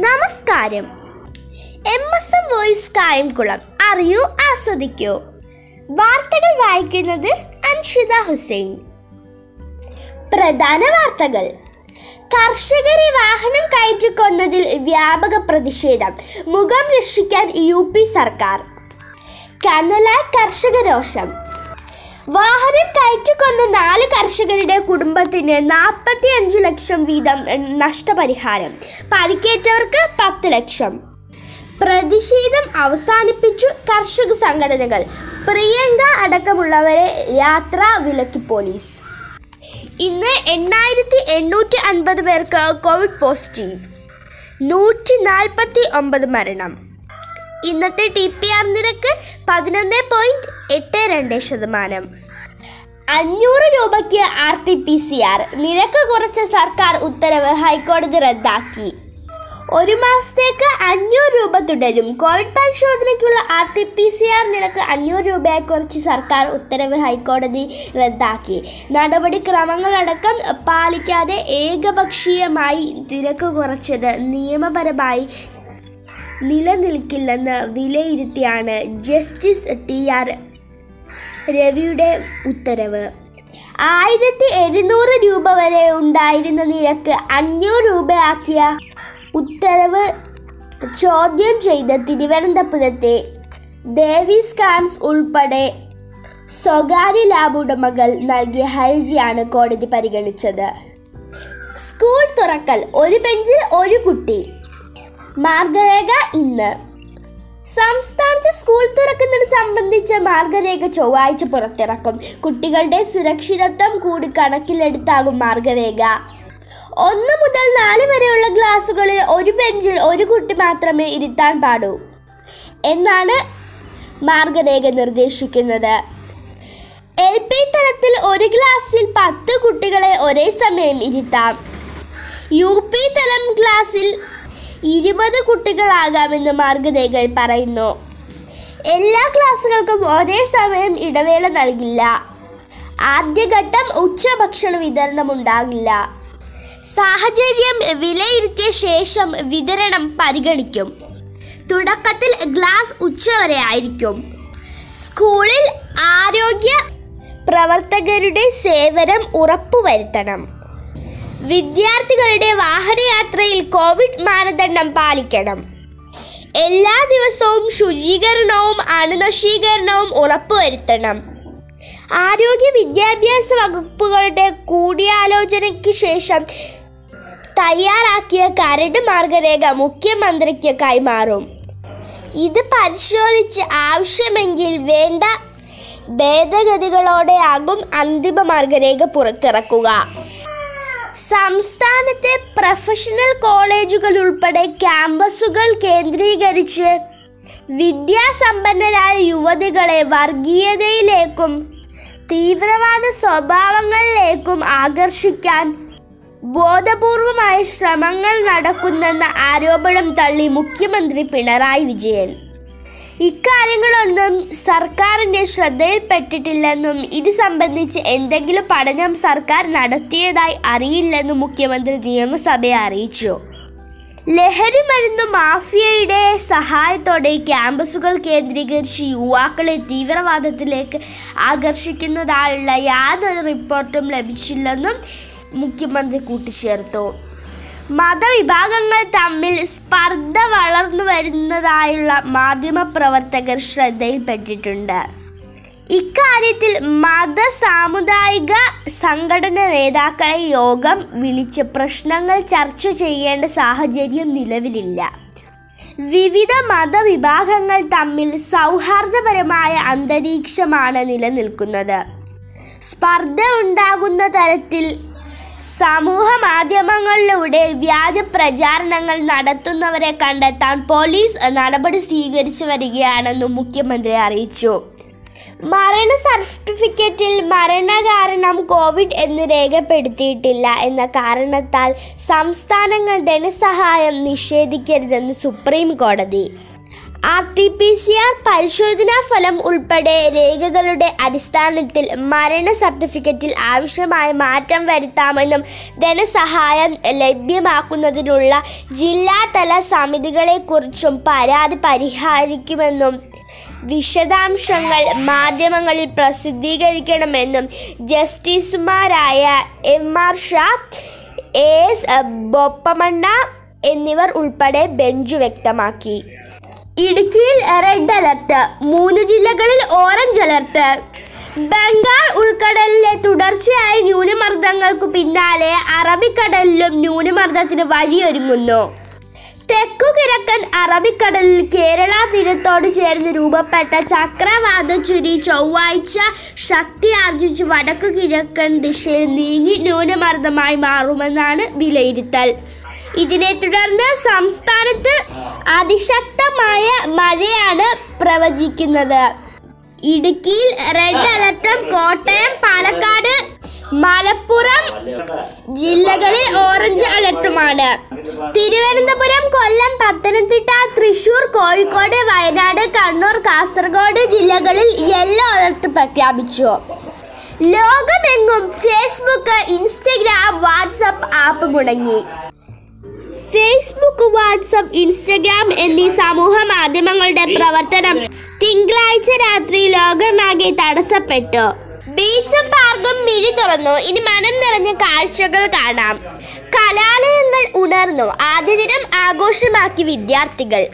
നമസ്കാരം. M S M voice Kayamkulam അറിയൂ ആസ്വദിക്കൂ. വാർത്തകൾ വായിക്കുന്നത് അൻഷിത ഹുസൈൻ. പ്രധാന വാർത്തകൾ. കർഷകരെ വാഹനം കയറ്റിക്കൊന്നതിൽ വ്യാപക പ്രതിഷേധം. മുഖം രക്ഷിക്കാൻ യു പി സർക്കാർ. കനല കർഷക രോഷം വാഹനം കയറ്റിക്കൊന്ന നാല് കർഷകരുടെ കുടുംബത്തിന് നാൽപ്പത്തി അഞ്ച് ലക്ഷം വീതം നഷ്ടപരിഹാരം. പരിക്കേറ്റവർക്ക് പത്ത് ലക്ഷം. പ്രതിഷേധം അവസാനിപ്പിച്ചു കർഷക സംഘടനകൾ. പ്രിയങ്ക അടക്കമുള്ളവരെ യാത്ര വിലക്കി പോലീസ്. ഇന്ന് എണ്ണായിരത്തി എണ്ണൂറ്റി അൻപത് പേർക്ക് കോവിഡ് പോസിറ്റീവ്. നൂറ്റി നാൽപ്പത്തി ഒമ്പത് മരണം. ഇന്നത്തെ ടി പി ആർ നിരക്ക് പതിനൊന്ന് പോയിന്റ് എട്ട് രണ്ട് ശതമാനം. അഞ്ഞൂറ് രൂപയ്ക്ക് R T P C R. നിരക്ക് കുറച്ച സർക്കാർ ഉത്തരവ് ഹൈക്കോടതി റദ്ദാക്കി. ഒരു മാസത്തേക്ക് അഞ്ഞൂറ് രൂപ തുടരും. Covid പരിശോധനയ്ക്കുള്ള R T P C R നിരക്ക് അഞ്ഞൂറ് രൂപയായി കുറച്ച് സർക്കാർ ഉത്തരവ് ഹൈക്കോടതി റദ്ദാക്കി. നടപടിക്രമങ്ങളടക്കം പാലിക്കാതെ ഏകപക്ഷീയമായി നിരക്ക് കുറച്ചത് നിയമപരമായി നിലനിൽക്കില്ലെന്ന് വിലയിരുത്തിയാണ് ജസ്റ്റിസ് ടി ആർ രവിയുടെ ഉത്തരവ്. ആയിരത്തി എഴുന്നൂറ് രൂപ വരെ ഉണ്ടായിരുന്ന നിരക്ക് അഞ്ഞൂറ് രൂപയാക്കിയ ഉത്തരവ് ചോദ്യം ചെയ്ത തിരുവനന്തപുരത്തെ ഡേവിസ് കാൻസ് ഉൾപ്പെടെ സ്വകാര്യ ലാബ് ഉടമകൾ നൽകിയ ഹർജിയാണ് കോടതി പരിഗണിച്ചത്. സ്കൂൾ തുറക്കൽ ഒരു ബെഞ്ചിൽ ഒരു കുട്ടി. മാർഗരേഖ ഇന്ന്. സംസ്ഥാനത്ത് സ്കൂൾ തുറക്കുന്നത് സംബന്ധിച്ച മാർഗരേഖ ചൊവ്വാഴ്ച പുറത്തിറക്കും. കുട്ടികളുടെ സുരക്ഷിതത്വം കൂടി കണക്കിലെടുത്താകും മാർഗരേഖ. ഒന്ന് മുതൽ നാല് വരെയുള്ള ക്ലാസ്സുകളിൽ ഒരു ബെഞ്ചിൽ ഒരു കുട്ടി മാത്രമേ ഇരുത്താൻ പാടൂ. എന്നാണ് മാർഗരേഖ നിർദ്ദേശിക്കുന്നത്. എൽ പി തലത്തിൽ ഒരു ക്ലാസ്സിൽ പത്ത് കുട്ടികളെ ഒരേ സമയം ഇരുത്താം. യു പി തലം ക്ലാസ്സിൽ ഇരുപത് കുട്ടികളാകാമെന്ന് മാർഗരേഖകൾ പറയുന്നു. എല്ലാ ക്ലാസ്സുകൾക്കും ഒരേ സമയം ഇടവേള നൽകില്ല. ആദ്യഘട്ടം ഉച്ചഭക്ഷണ വിതരണം ഉണ്ടാകില്ല. സാഹചര്യം വിലയിരുത്തിയ ശേഷം വിതരണം പരിഗണിക്കും. തുടക്കത്തിൽ ഗ്ലാസ് ഉച്ചവരെ ആയിരിക്കും. സ്കൂളിൽ ആരോഗ്യ പ്രവർത്തകരുടെ സേവനം ഉറപ്പുവരുത്തണം. വിദ്യാർത്ഥികളുടെ വാഹനയാത്രയിൽ കോവിഡ് മാനദണ്ഡം പാലിക്കണം. എല്ലാ ദിവസവും ശുചീകരണവും അണുനശീകരണവും ഉറപ്പുവരുത്തണം. ആരോഗ്യ വിദ്യാഭ്യാസ വകുപ്പുകളുടെ കൂടിയാലോചനയ്ക്ക് ശേഷം തയ്യാറാക്കിയ കരട് മാർഗരേഖ മുഖ്യമന്ത്രിക്ക് കൈമാറും. ഇത് പരിശോധിച്ച് ആവശ്യമെങ്കിൽ വേണ്ട ഭേദഗതികളോടെയാകും അന്തിമ മാർഗരേഖ പുറത്തിറക്കുക. സംസ്ഥാനത്തെ പ്രൊഫഷണൽ കോളേജുകൾ ഉൾപ്പെടെ ക്യാമ്പസുകൾ കേന്ദ്രീകരിച്ച് വിദ്യാസമ്പന്നരായ യുവതികളെ വർഗീയതയിലേക്കും തീവ്രവാദ സ്വഭാവങ്ങളിലേക്കും ആകർഷിക്കാൻ ബോധപൂർവമായ ശ്രമങ്ങൾ നടക്കുന്നെന്ന ആരോപണം തള്ളി മുഖ്യമന്ത്രി പിണറായി വിജയൻ. ഇക്കാര്യങ്ങളൊന്നും സർക്കാരിന്റെ ശ്രദ്ധയിൽപ്പെട്ടിട്ടില്ലെന്നും ഇത് സംബന്ധിച്ച് എന്തെങ്കിലും പഠനം സർക്കാർ നടത്തിയതായി അറിയില്ലെന്നും മുഖ്യമന്ത്രി നിയമസഭയെ അറിയിച്ചു. ലഹരി മരുന്ന് മാഫിയയുടെ സഹായത്തോടെ ക്യാമ്പസുകൾ കേന്ദ്രീകരിച്ച് യുവാക്കളെ തീവ്രവാദത്തിലേക്ക് ആകർഷിക്കുന്നതായുള്ള യാതൊരു റിപ്പോർട്ടും ലഭിച്ചില്ലെന്നും മുഖ്യമന്ത്രി കൂട്ടിച്ചേർത്തു. മതവിഭാഗങ്ങൾ തമ്മിൽ സ്പർദ്ധ വളർന്നു വരുന്നതായുള്ള മാധ്യമ മാധ്യമപ്രവർത്തകർ ശ്രദ്ധയിൽപ്പെട്ടിട്ടുണ്ട്. ഇക്കാര്യത്തിൽ മത സാമുദായിക സംഘടന നേതാക്കളെ യോഗം വിളിച്ച് പ്രശ്നങ്ങൾ ചർച്ച ചെയ്യേണ്ട സാഹചര്യം നിലവിലില്ല. വിവിധ മതവിഭാഗങ്ങൾ തമ്മിൽ സൗഹാർദ്ദപരമായ അന്തരീക്ഷമാണ് നിലനിൽക്കുന്നത്. സ്പർദ്ധ ഉണ്ടാകുന്ന തരത്തിൽ സമൂഹ മാധ്യമങ്ങളിലൂടെ വ്യാജ പ്രചാരണങ്ങൾ നടത്തുന്നവരെ കണ്ടെത്താൻ പോലീസ് നടപടി സ്വീകരിച്ചു വരികയാണെന്നും മുഖ്യമന്ത്രി അറിയിച്ചു. മരണ സർട്ടിഫിക്കറ്റിൽ മരണകാരണം കോവിഡ് എന്ന് രേഖപ്പെടുത്തിയിട്ടില്ല എന്ന കാരണത്താൽ സംസ്ഥാനങ്ങൾ ധനസഹായം നിഷേധിക്കരുതെന്ന് സുപ്രീം കോടതി R T P C R പരിശോധനാ ഫലം ഉൾപ്പെടെ രേഖകളുടെ അടിസ്ഥാനത്തിൽ മരണ സർട്ടിഫിക്കറ്റിൽ ആവശ്യമായ മാറ്റം വരുത്താമെന്നും ധനസഹായം ലഭ്യമാക്കുന്നതിനുള്ള ജില്ലാതല സമിതികളെക്കുറിച്ചും പരാതി പരിഹരിക്കുമെന്നും വിശദാംശങ്ങൾ മാധ്യമങ്ങളിൽ പ്രസിദ്ധീകരിക്കണമെന്നും ജസ്റ്റിസുമാരായ M R Shah S Bopanna എന്നിവർ ഉൾപ്പെടെ ബെഞ്ച് വ്യക്തമാക്കി. ഇടുക്കിയിൽ റെഡ് അലർട്ട്. മൂന്ന് ജില്ലകളിൽ ഓറഞ്ച് അലർട്ട്. ബംഗാൾ ഉൾക്കടലിലെ തുടർച്ചയായ ന്യൂനമർദ്ദങ്ങൾക്കു പിന്നാലെ അറബിക്കടലിലും ന്യൂനമർദ്ദത്തിന് വഴിയൊരുങ്ങുന്നു. തെക്കു കിഴക്കൻ അറബിക്കടലിൽ കേരള തീരത്തോട് ചേർന്ന് രൂപപ്പെട്ട ചക്രവാത ചുരി ചൊവ്വാഴ്ച ശക്തി ആർജിച്ച് വടക്കു കിഴക്കൻ ദിശയിൽ നീങ്ങി ന്യൂനമർദ്ദമായി മാറുമെന്നാണ് വിലയിരുത്തൽ. ഇതിനെ തുടർന്ന് സംസ്ഥാനത്ത് അതിശക്തമായ മഴയാണ് പ്രവചിക്കുന്നത്. ഇടുക്കിയിൽ റെഡ് അലർട്ടും കോട്ടയം പാലക്കാട് മലപ്പുറം ജില്ലകളിൽ ഓറഞ്ച് അലർട്ടുമാണ്. തിരുവനന്തപുരം കൊല്ലം പത്തനംതിട്ട തൃശൂർ കോഴിക്കോട് വയനാട് കണ്ണൂർ കാസർഗോഡ് ജില്ലകളിൽ യെല്ലോ അലർട്ട് പ്രഖ്യാപിച്ചു. ലോകമെങ്ങും ഫേസ്ബുക്ക് ഇൻസ്റ്റഗ്രാം വാട്സപ്പ് ആപ്പ് മുടങ്ങി. ഫേസ്ബുക്ക് വാട്സപ്പ് ഇൻസ്റ്റഗ്രാം എന്നീ സമൂഹ മാധ്യമങ്ങളുടെ പ്രവർത്തനം തിങ്കളാഴ്ച രാത്രി ലോകമാകെ തടസ്സപ്പെട്ടു. ബീച്ചും പാർക്കും മിഴി തുറന്നു. ഇനി മനം നിറഞ്ഞ കാഴ്ചകൾ കാണാം. കലാലയങ്ങൾ ഉണർന്നു. ആദ്യ ദിനം ആഘോഷമാക്കി വിദ്യാർത്ഥികൾ.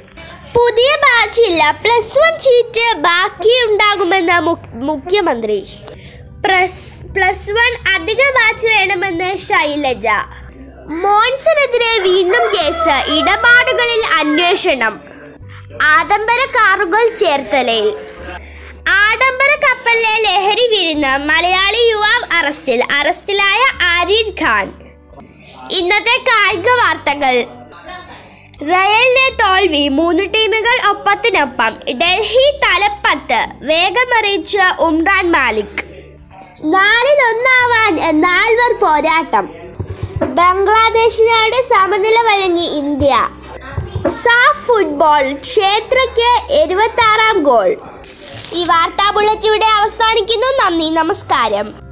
പുതിയ ബാച്ചില്ല പ്ലസ് വൺ സീറ്റ് ബാക്കിയുണ്ടാകുമെന്ന് മുഖ്യമന്ത്രി. പ്ലസ് പ്ലസ് വൺ അധിക ബാച്ച് വേണമെന്ന് ശൈലജ. മോൻസനെതിരെ വീണ്ടും കേസ് ഇടപാടുകളിൽ അന്വേഷണം. ആഡംബര കാറുകൾ ചേർത്തലയിൽ. ആഡംബര കപ്പലിലെ ലഹരി വിരുന്ന് മലയാളി യുവാവ് അറസ്റ്റിൽ. അറസ്റ്റിലായ ആര്യൻ ഖാൻ. ഇന്നത്തെ കായിക വാർത്തകൾ. റയലിലെ തോൽവി മൂന്ന് ടീമുകൾ ഒപ്പത്തിനൊപ്പം. ഡൽഹി തലപ്പത്ത് വേഗമറിയിച്ച ഉംറാൻ മാലിക്. നാലിൽ ഒന്നാവാൻ നാൽവർ പോരാട്ടം. ബംഗ്ലാദേശിനോട് സമനില വഴങ്ങി ഇന്ത്യ. സാഫ് ഫുട്ബോൾ ക്ഷേത്രയ്ക്ക് എഴുപത്തി ആറാം ഗോൾ. ഈ വാർത്താ ബുള്ളറ്റ് ഇവിടെ അവസാനിക്കുന്നു. നന്ദി. നമസ്കാരം.